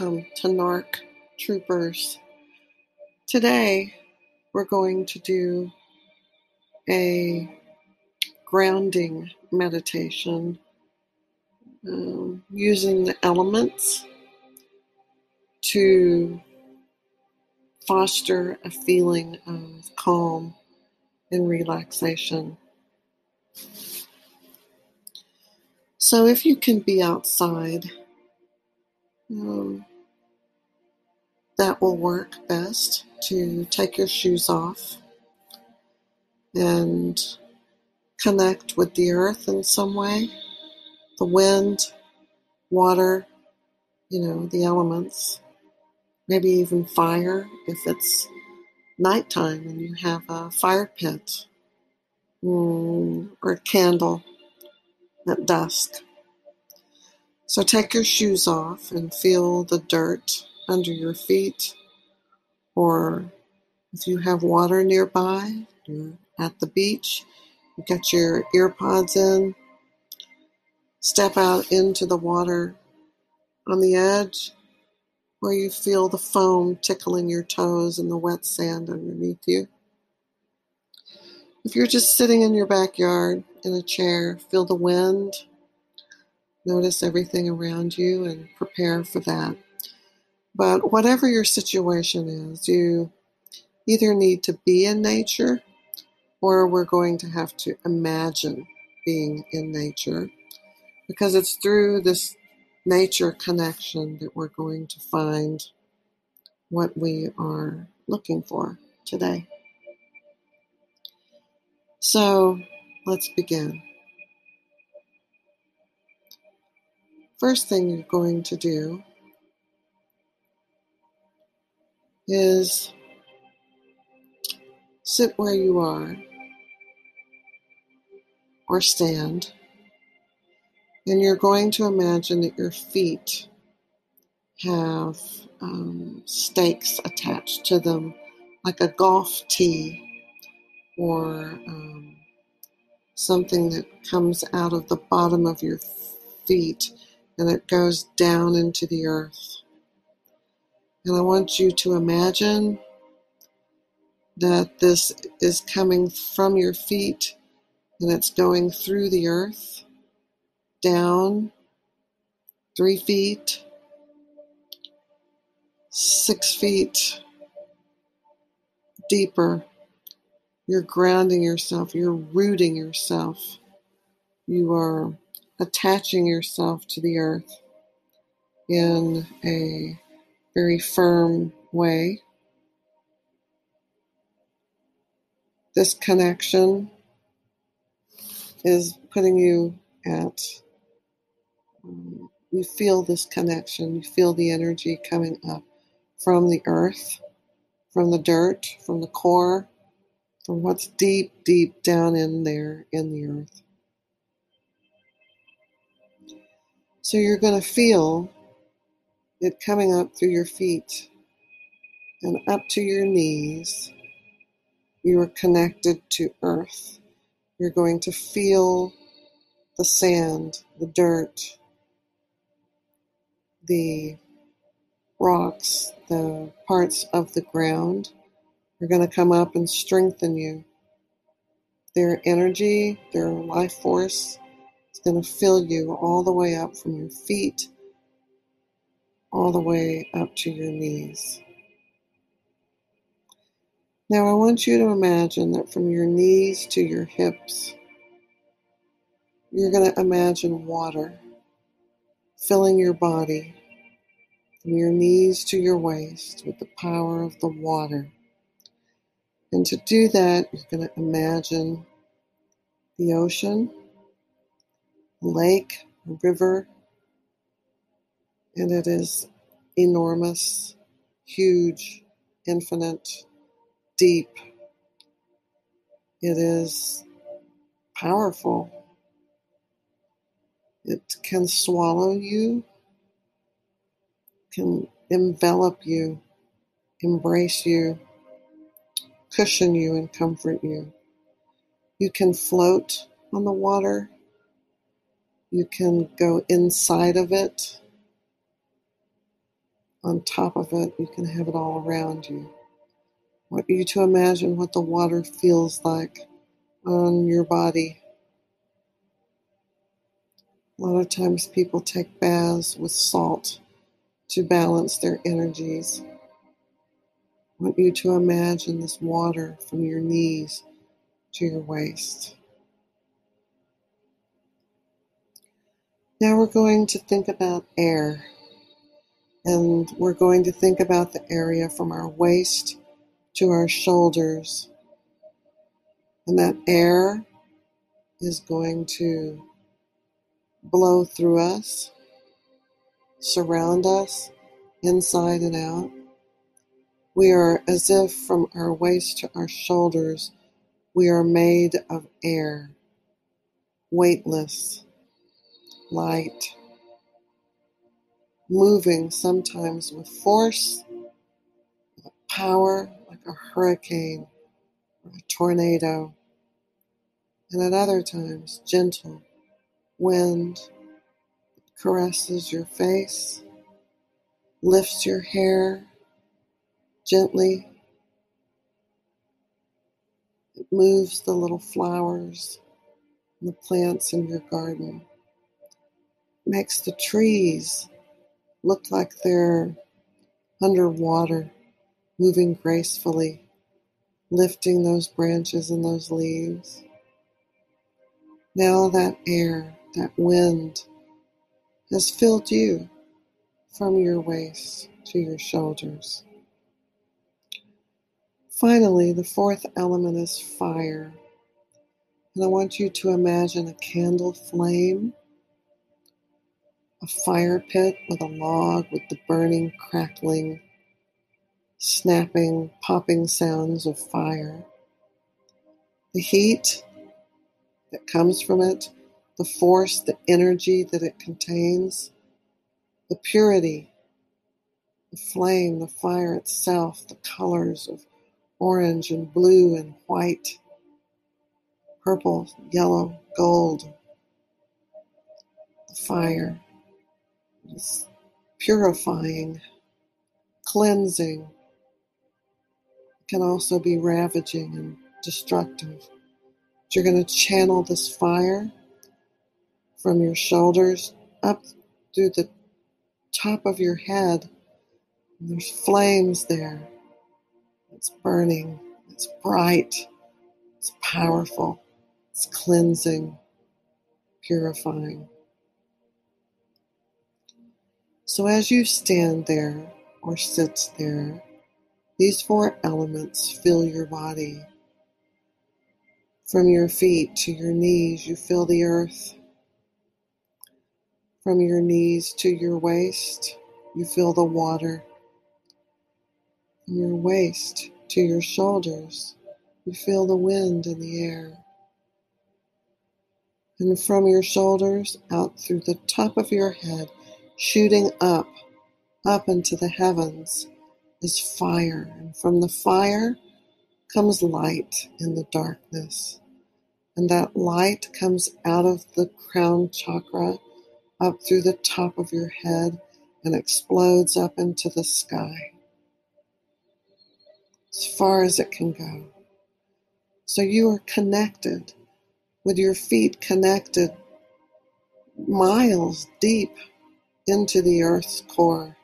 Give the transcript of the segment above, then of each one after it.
Welcome to NARC Troopers. Today we're going to do a grounding meditation um, using the elements to foster a feeling of calm and relaxation. So, if you can be outside, um, that will work best to take your shoes off and connect with the earth in some way the wind, water, you know, the elements, maybe even fire if it's nighttime and you have a fire pit mm, or a candle at dusk. So take your shoes off and feel the dirt under your feet, or if you have water nearby, you're at the beach, you get your earpods in, step out into the water on the edge where you feel the foam tickling your toes and the wet sand underneath you. If you're just sitting in your backyard in a chair, feel the wind Notice everything around you and prepare for that. But whatever your situation is, you either need to be in nature or we're going to have to imagine being in nature because it's through this nature connection that we're going to find what we are looking for today. So let's begin. First thing you're going to do is sit where you are or stand, and you're going to imagine that your feet have um, stakes attached to them, like a golf tee or um, something that comes out of the bottom of your feet and it goes down into the earth. And I want you to imagine that this is coming from your feet and it's going through the earth, down three feet, six feet deeper. You're grounding yourself, you're rooting yourself. You are attaching yourself to the earth in a very firm way. This connection is putting you at, um, you feel this connection, you feel the energy coming up from the earth, from the dirt, from the core, from what's deep, deep down in there in the earth. So you're going to feel it coming up through your feet and up to your knees. You are connected to earth. You're going to feel the sand, the dirt, the rocks, the parts of the ground are going to come up and strengthen you. Their energy, their life force going to fill you all the way up from your feet, all the way up to your knees. Now, I want you to imagine that from your knees to your hips, you're going to imagine water filling your body from your knees to your waist with the power of the water. And to do that, you're going to imagine the ocean lake, river, and it is enormous, huge, infinite, deep. It is powerful. It can swallow you, can envelop you, embrace you, cushion you, and comfort you. You can float on the water you can go inside of it. on top of it, you can have it all around you. I want you to imagine what the water feels like on your body. A lot of times people take baths with salt to balance their energies. I want you to imagine this water from your knees to your waist. Now we're going to think about air. And we're going to think about the area from our waist to our shoulders. And that air is going to blow through us, surround us, inside and out. We are as if from our waist to our shoulders, we are made of air, weightless, light, moving sometimes with force, with power, like a hurricane or a tornado, and at other times, gentle wind caresses your face, lifts your hair gently. It moves the little flowers and the plants in your garden makes the trees look like they're underwater, moving gracefully, lifting those branches and those leaves. Now that air, that wind, has filled you from your waist to your shoulders. Finally, the fourth element is fire. And I want you to imagine a candle flame a fire pit with a log with the burning, crackling, snapping, popping sounds of fire. The heat that comes from it, the force, the energy that it contains, the purity, the flame, the fire itself, the colors of orange and blue and white, purple, yellow, gold, the fire purifying, cleansing, can also be ravaging and destructive. But you're going to channel this fire from your shoulders up through the top of your head. And there's flames there. It's burning, it's bright, it's powerful, it's cleansing, purifying. So as you stand there or sit there, these four elements fill your body. From your feet to your knees, you feel the earth. From your knees to your waist, you feel the water. From your waist to your shoulders, you feel the wind in the air. And from your shoulders out through the top of your head, shooting up, up into the heavens, is fire, and from the fire comes light in the darkness. And that light comes out of the crown chakra up through the top of your head and explodes up into the sky as far as it can go. So you are connected with your feet connected miles deep into the earth's core,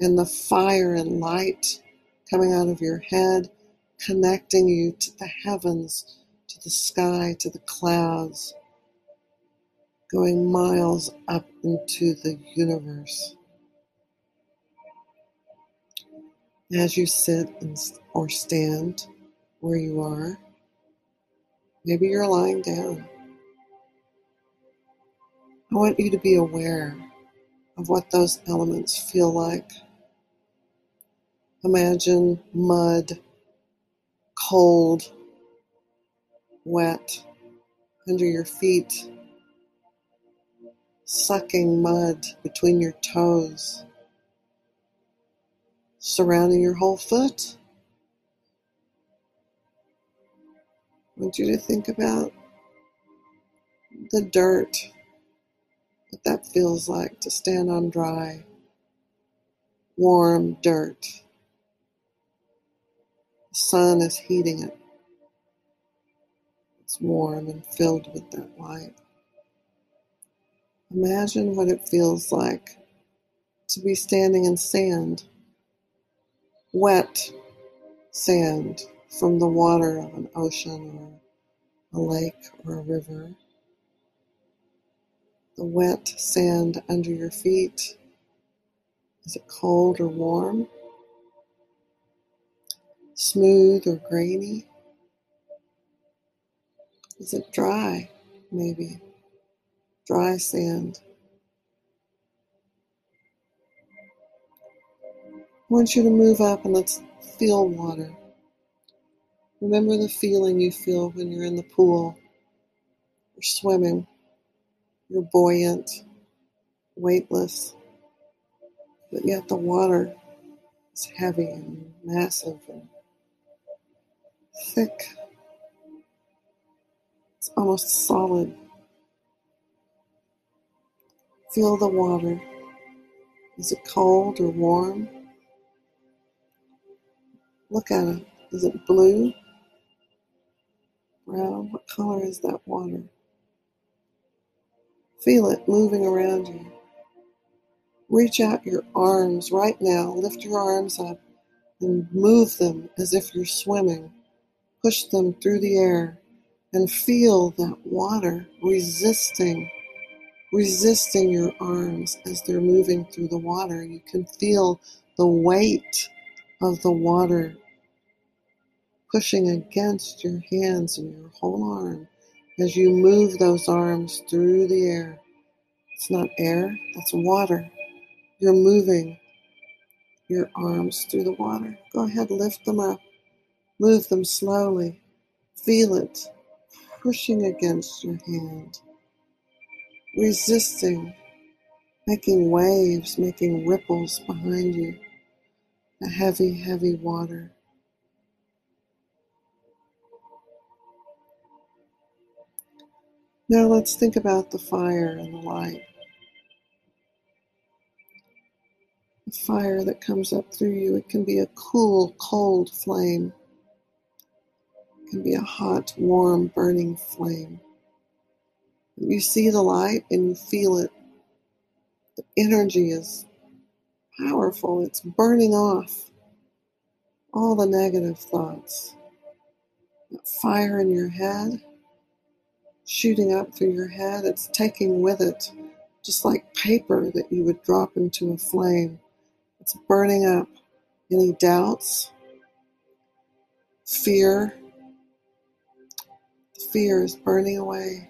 and the fire and light coming out of your head, connecting you to the heavens, to the sky, to the clouds, going miles up into the universe. As you sit or stand where you are, maybe you're lying down. I want you to be aware of what those elements feel like. Imagine mud, cold, wet under your feet, sucking mud between your toes, surrounding your whole foot. I want you to think about the dirt what that feels like to stand on dry warm dirt. The sun is heating it. It's warm and filled with that light. Imagine what it feels like to be standing in sand, wet sand from the water of an ocean or a lake or a river. The wet sand under your feet. Is it cold or warm? Smooth or grainy? Is it dry, maybe? Dry sand. I want you to move up and let's feel water. Remember the feeling you feel when you're in the pool or swimming. You're buoyant, weightless, but yet the water is heavy and massive and thick. It's almost solid. Feel the water. Is it cold or warm? Look at it. Is it blue? Brown? What color is that water? Feel it moving around you. Reach out your arms right now. Lift your arms up and move them as if you're swimming. Push them through the air and feel that water resisting, resisting your arms as they're moving through the water. You can feel the weight of the water pushing against your hands and your whole arm as you move those arms through the air. It's not air, that's water. You're moving your arms through the water. Go ahead, lift them up. Move them slowly. Feel it pushing against your hand, resisting, making waves, making ripples behind you. A heavy, heavy water. Now let's think about the fire and the light. The fire that comes up through you, it can be a cool, cold flame. It can be a hot, warm, burning flame. You see the light and you feel it. The energy is powerful. It's burning off all the negative thoughts. That fire in your head shooting up through your head. It's taking with it, just like paper that you would drop into a flame. It's burning up any doubts, fear. Fear is burning away.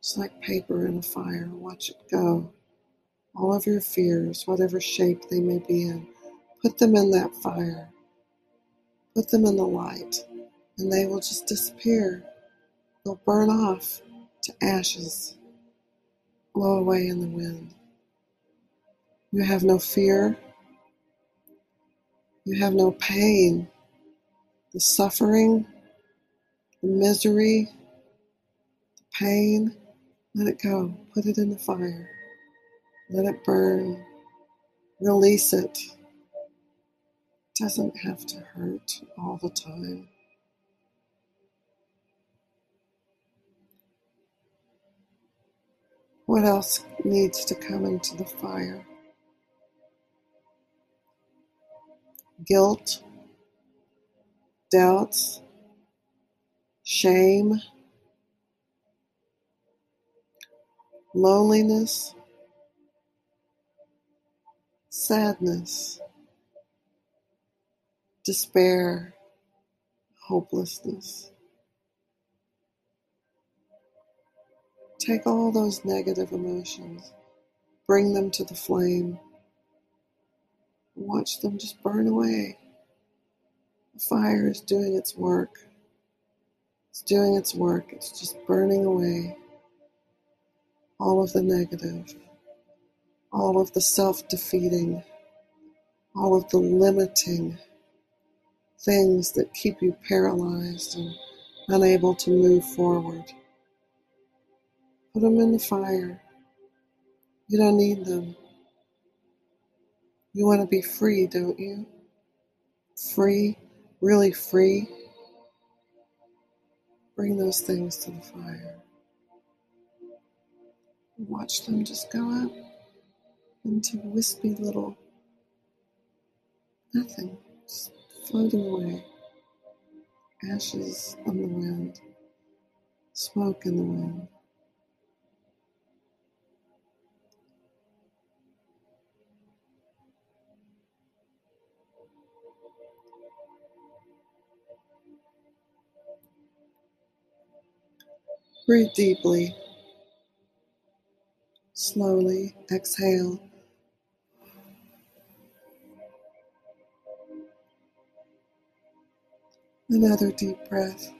It's like paper in a fire. Watch it go. All of your fears, whatever shape they may be in, put them in that fire. Put them in the light, and they will just disappear. They'll burn off to ashes, blow away in the wind. You have no fear. You have no pain. The suffering, the misery, the pain, let it go. Put it in the fire. Let it burn. Release it. It doesn't have to hurt all the time. What else needs to come into the fire? Guilt, doubts, shame, loneliness, sadness, despair, hopelessness. Take all those negative emotions, bring them to the flame, watch them just burn away. The fire is doing its work. It's doing its work. It's just burning away all of the negative, all of the self defeating, all of the limiting things that keep you paralyzed and unable to move forward. Put them in the fire. You don't need them. You want to be free, don't you? Free, really free. Bring those things to the fire. Watch them just go up into wispy little nothing, just floating away. Ashes on the wind, smoke in the wind. Breathe deeply. Slowly exhale. Another deep breath.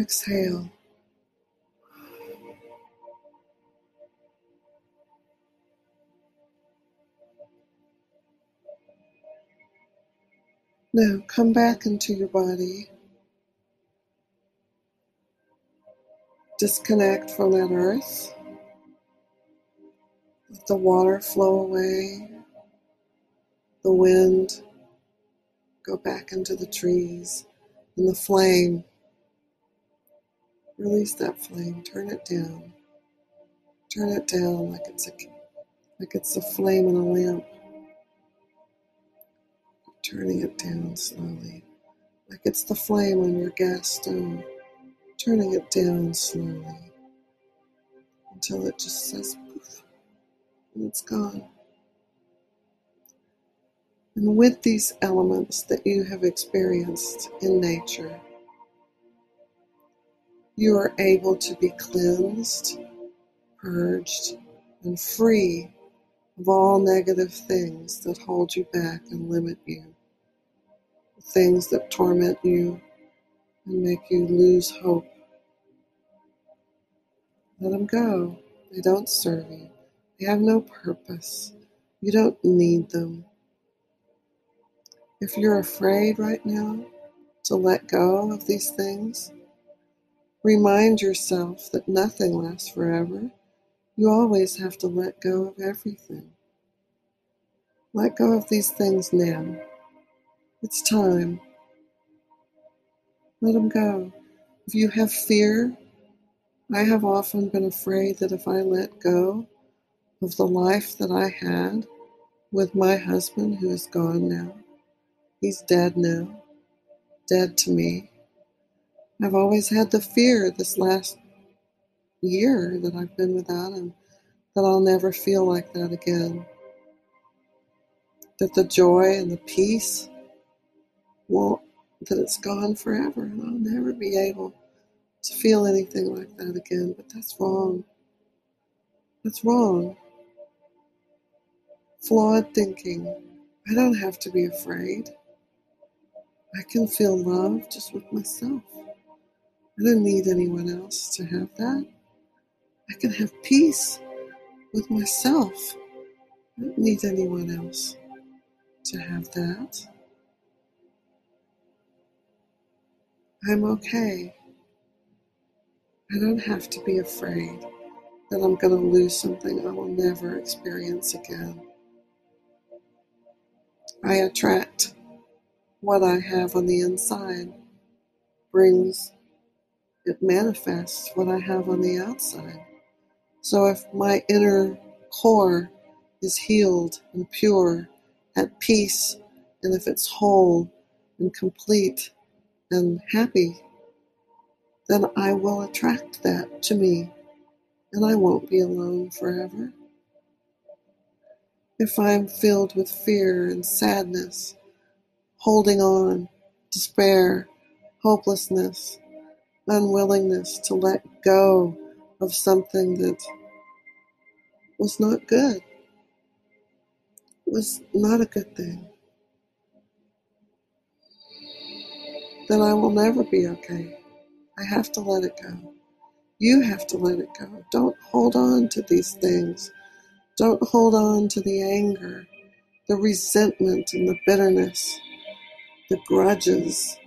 Exhale. Now come back into your body. Disconnect from that earth. Let the water flow away. The wind go back into the trees. And the flame, release that flame. Turn it down. Turn it down like it's a like it's a flame in a lamp turning it down slowly, like it's the flame on your gas stove, turning it down slowly until it just says poof and it's gone. And with these elements that you have experienced in nature, you are able to be cleansed, purged, and free of all negative things that hold you back and limit you things that torment you and make you lose hope. Let them go. They don't serve you. They have no purpose. You don't need them. If you're afraid right now to let go of these things, remind yourself that nothing lasts forever. You always have to let go of everything. Let go of these things now. It's time. Let him go. If you have fear, I have often been afraid that if I let go of the life that I had with my husband, who is gone now, he's dead now, dead to me. I've always had the fear this last year that I've been without him that I'll never feel like that again. That the joy and the peace that it's gone forever and I'll never be able to feel anything like that again. But that's wrong. That's wrong. Flawed thinking. I don't have to be afraid. I can feel love just with myself. I don't need anyone else to have that. I can have peace with myself. I don't need anyone else to have that. I'm okay. I don't have to be afraid that I'm going to lose something I will never experience again. I attract what I have on the inside, brings, it manifests what I have on the outside. So if my inner core is healed and pure, at peace, and if it's whole and complete, and happy, then I will attract that to me and I won't be alone forever. If I'm filled with fear and sadness, holding on, despair, hopelessness, unwillingness to let go of something that was not good, was not a good thing. Then I will never be okay. I have to let it go. You have to let it go. Don't hold on to these things. Don't hold on to the anger, the resentment, and the bitterness, the grudges,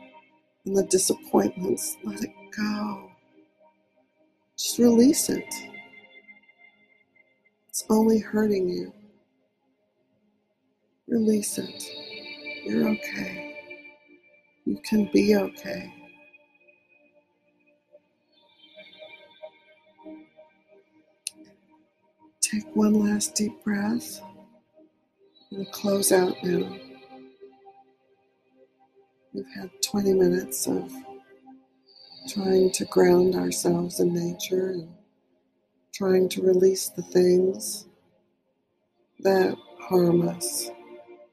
and the disappointments. Let it go. Just release it. It's only hurting you. Release it. You're okay. You can be okay. Take one last deep breath. We'll close out now. We've had 20 minutes of trying to ground ourselves in nature and trying to release the things that harm us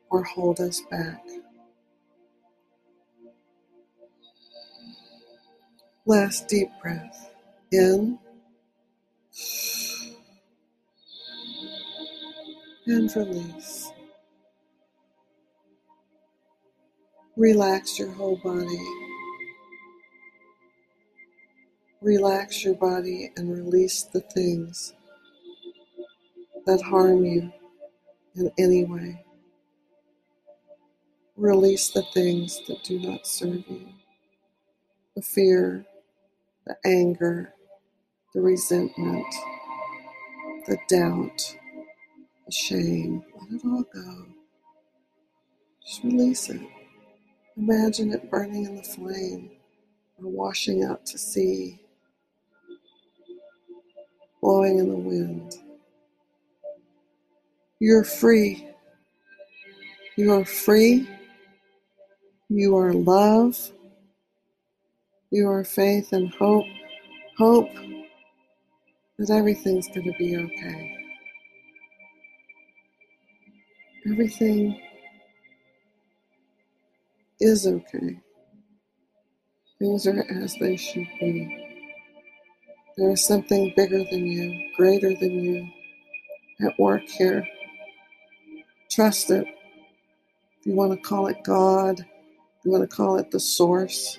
or hold us back. Last deep breath in and release. Relax your whole body. Relax your body and release the things that harm you in any way. Release the things that do not serve you. The fear, the anger, the resentment, the doubt, the shame. Let it all go. Just release it. Imagine it burning in the flame or washing out to sea, blowing in the wind. You're free. You are free. You are love. You are faith and hope. Hope that everything's going to be okay. Everything is okay. Things are as they should be. There is something bigger than you, greater than you, at work here. Trust it. If you want to call it God, you want to call it the source,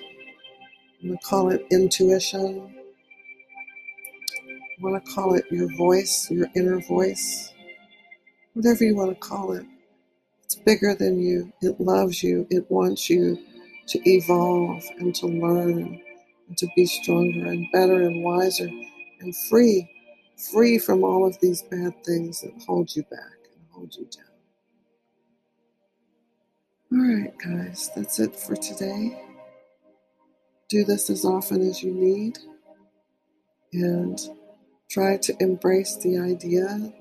you want to call it intuition, you want to call it your voice, your inner voice, whatever you want to call it. It's bigger than you. It loves you. It wants you to evolve and to learn and to be stronger and better and wiser and free, free from all of these bad things that hold you back and hold you down. All right, guys, that's it for today. Do this as often as you need and try to embrace the idea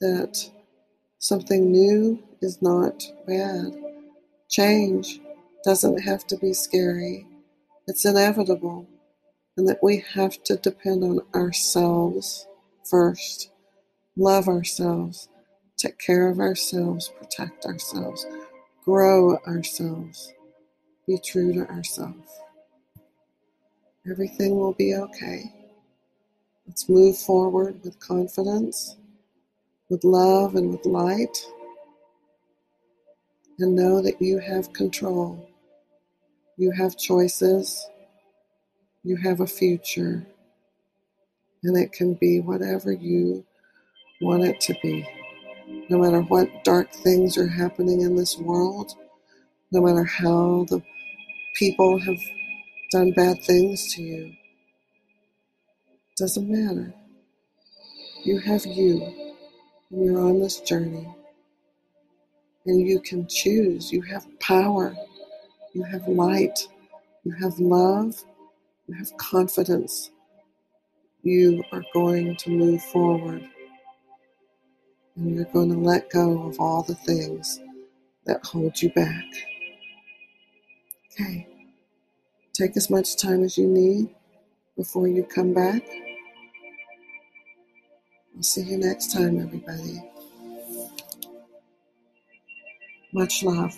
that something new is not bad. Change doesn't have to be scary, it's inevitable, and that we have to depend on ourselves first, love ourselves, take care of ourselves, protect ourselves, grow ourselves, be true to ourselves. Everything will be okay. Let's move forward with confidence, with love, and with light and know that you have control. You have choices. You have a future. And it can be whatever you want it to be. No matter what dark things are happening in this world, no matter how the people have done bad things to you, doesn't matter. You have you, and you're on this journey and you can choose. You have power, you have light, you have love, you have confidence. You are going to move forward and you're going to let go of all the things that hold you back. Okay, take as much time as you need before you come back. I'll see you next time, everybody. Much love.